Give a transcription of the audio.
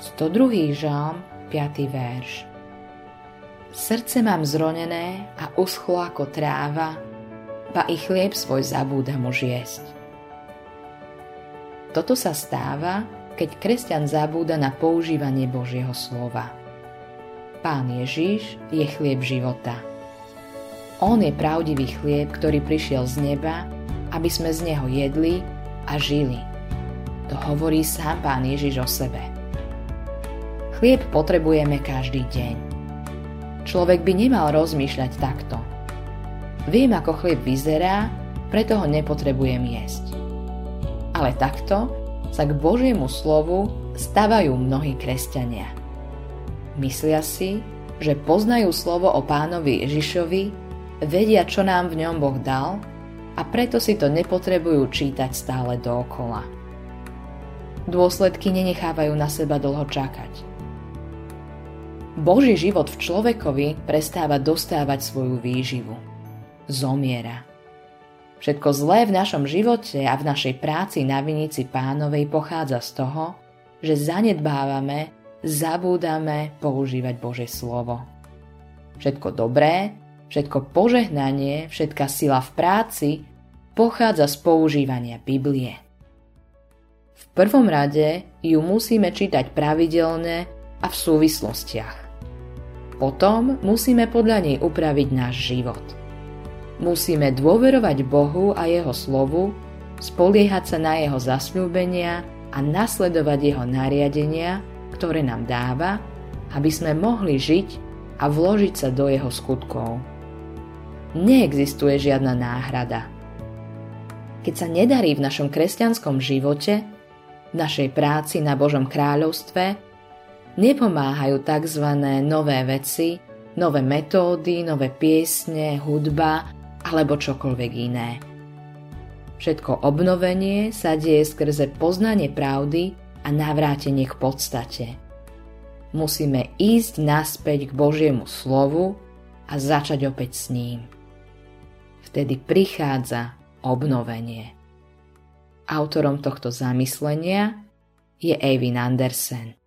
102. žalm, 5. verš. Srdce mám zronené a uschlo ako tráva, ba i chlieb svoj zabúdam už jesť. Toto sa stáva, keď kresťan zabúda na používanie Božieho slova. Pán Ježiš je chlieb života. On je pravdivý chlieb, ktorý prišiel z neba, aby sme z neho jedli a žili. To hovorí sám Pán Ježiš o sebe. Chlieb potrebujeme každý deň. Človek by nemal rozmýšľať takto. Viem, ako chlieb vyzerá, preto ho nepotrebujem jesť. Ale takto sa k Božiemu slovu stavajú mnohí kresťania. Myslia si, že poznajú slovo o pánovi Ježišovi, vedia, čo nám v ňom Boh dal a preto si to nepotrebujú čítať stále dookola. Dôsledky nenechávajú na seba dlho čakať. Boží život v človekovi prestáva dostávať svoju výživu. Zomiera. Všetko zlé v našom živote a v našej práci na vinici pánovej pochádza z toho, že zanedbávame, zabúdame používať Bože slovo. Všetko dobré, všetko požehnanie, všetká sila v práci pochádza z používania Biblie. V prvom rade ju musíme čítať pravidelne a v súvislostiach. Potom musíme podľa nej upraviť náš život. Musíme dôverovať Bohu a Jeho slovu, spoliehať sa na Jeho zasľúbenia a nasledovať Jeho nariadenia, ktoré nám dáva, aby sme mohli žiť a vložiť sa do Jeho skutkov. Neexistuje žiadna náhrada. Keď sa nedarí v našom kresťanskom živote, v našej práci na Božom kráľovstve, nepomáhajú tzv. nové veci, nové metódy, nové piesne, hudba alebo čokoľvek iné. Všetko obnovenie sa deje skrze poznanie pravdy a navrátenie k podstate. Musíme ísť naspäť k Božiemu slovu a začať opäť s ním. Vtedy prichádza obnovenie. Autorom tohto zamyslenia je Eivin Andersen.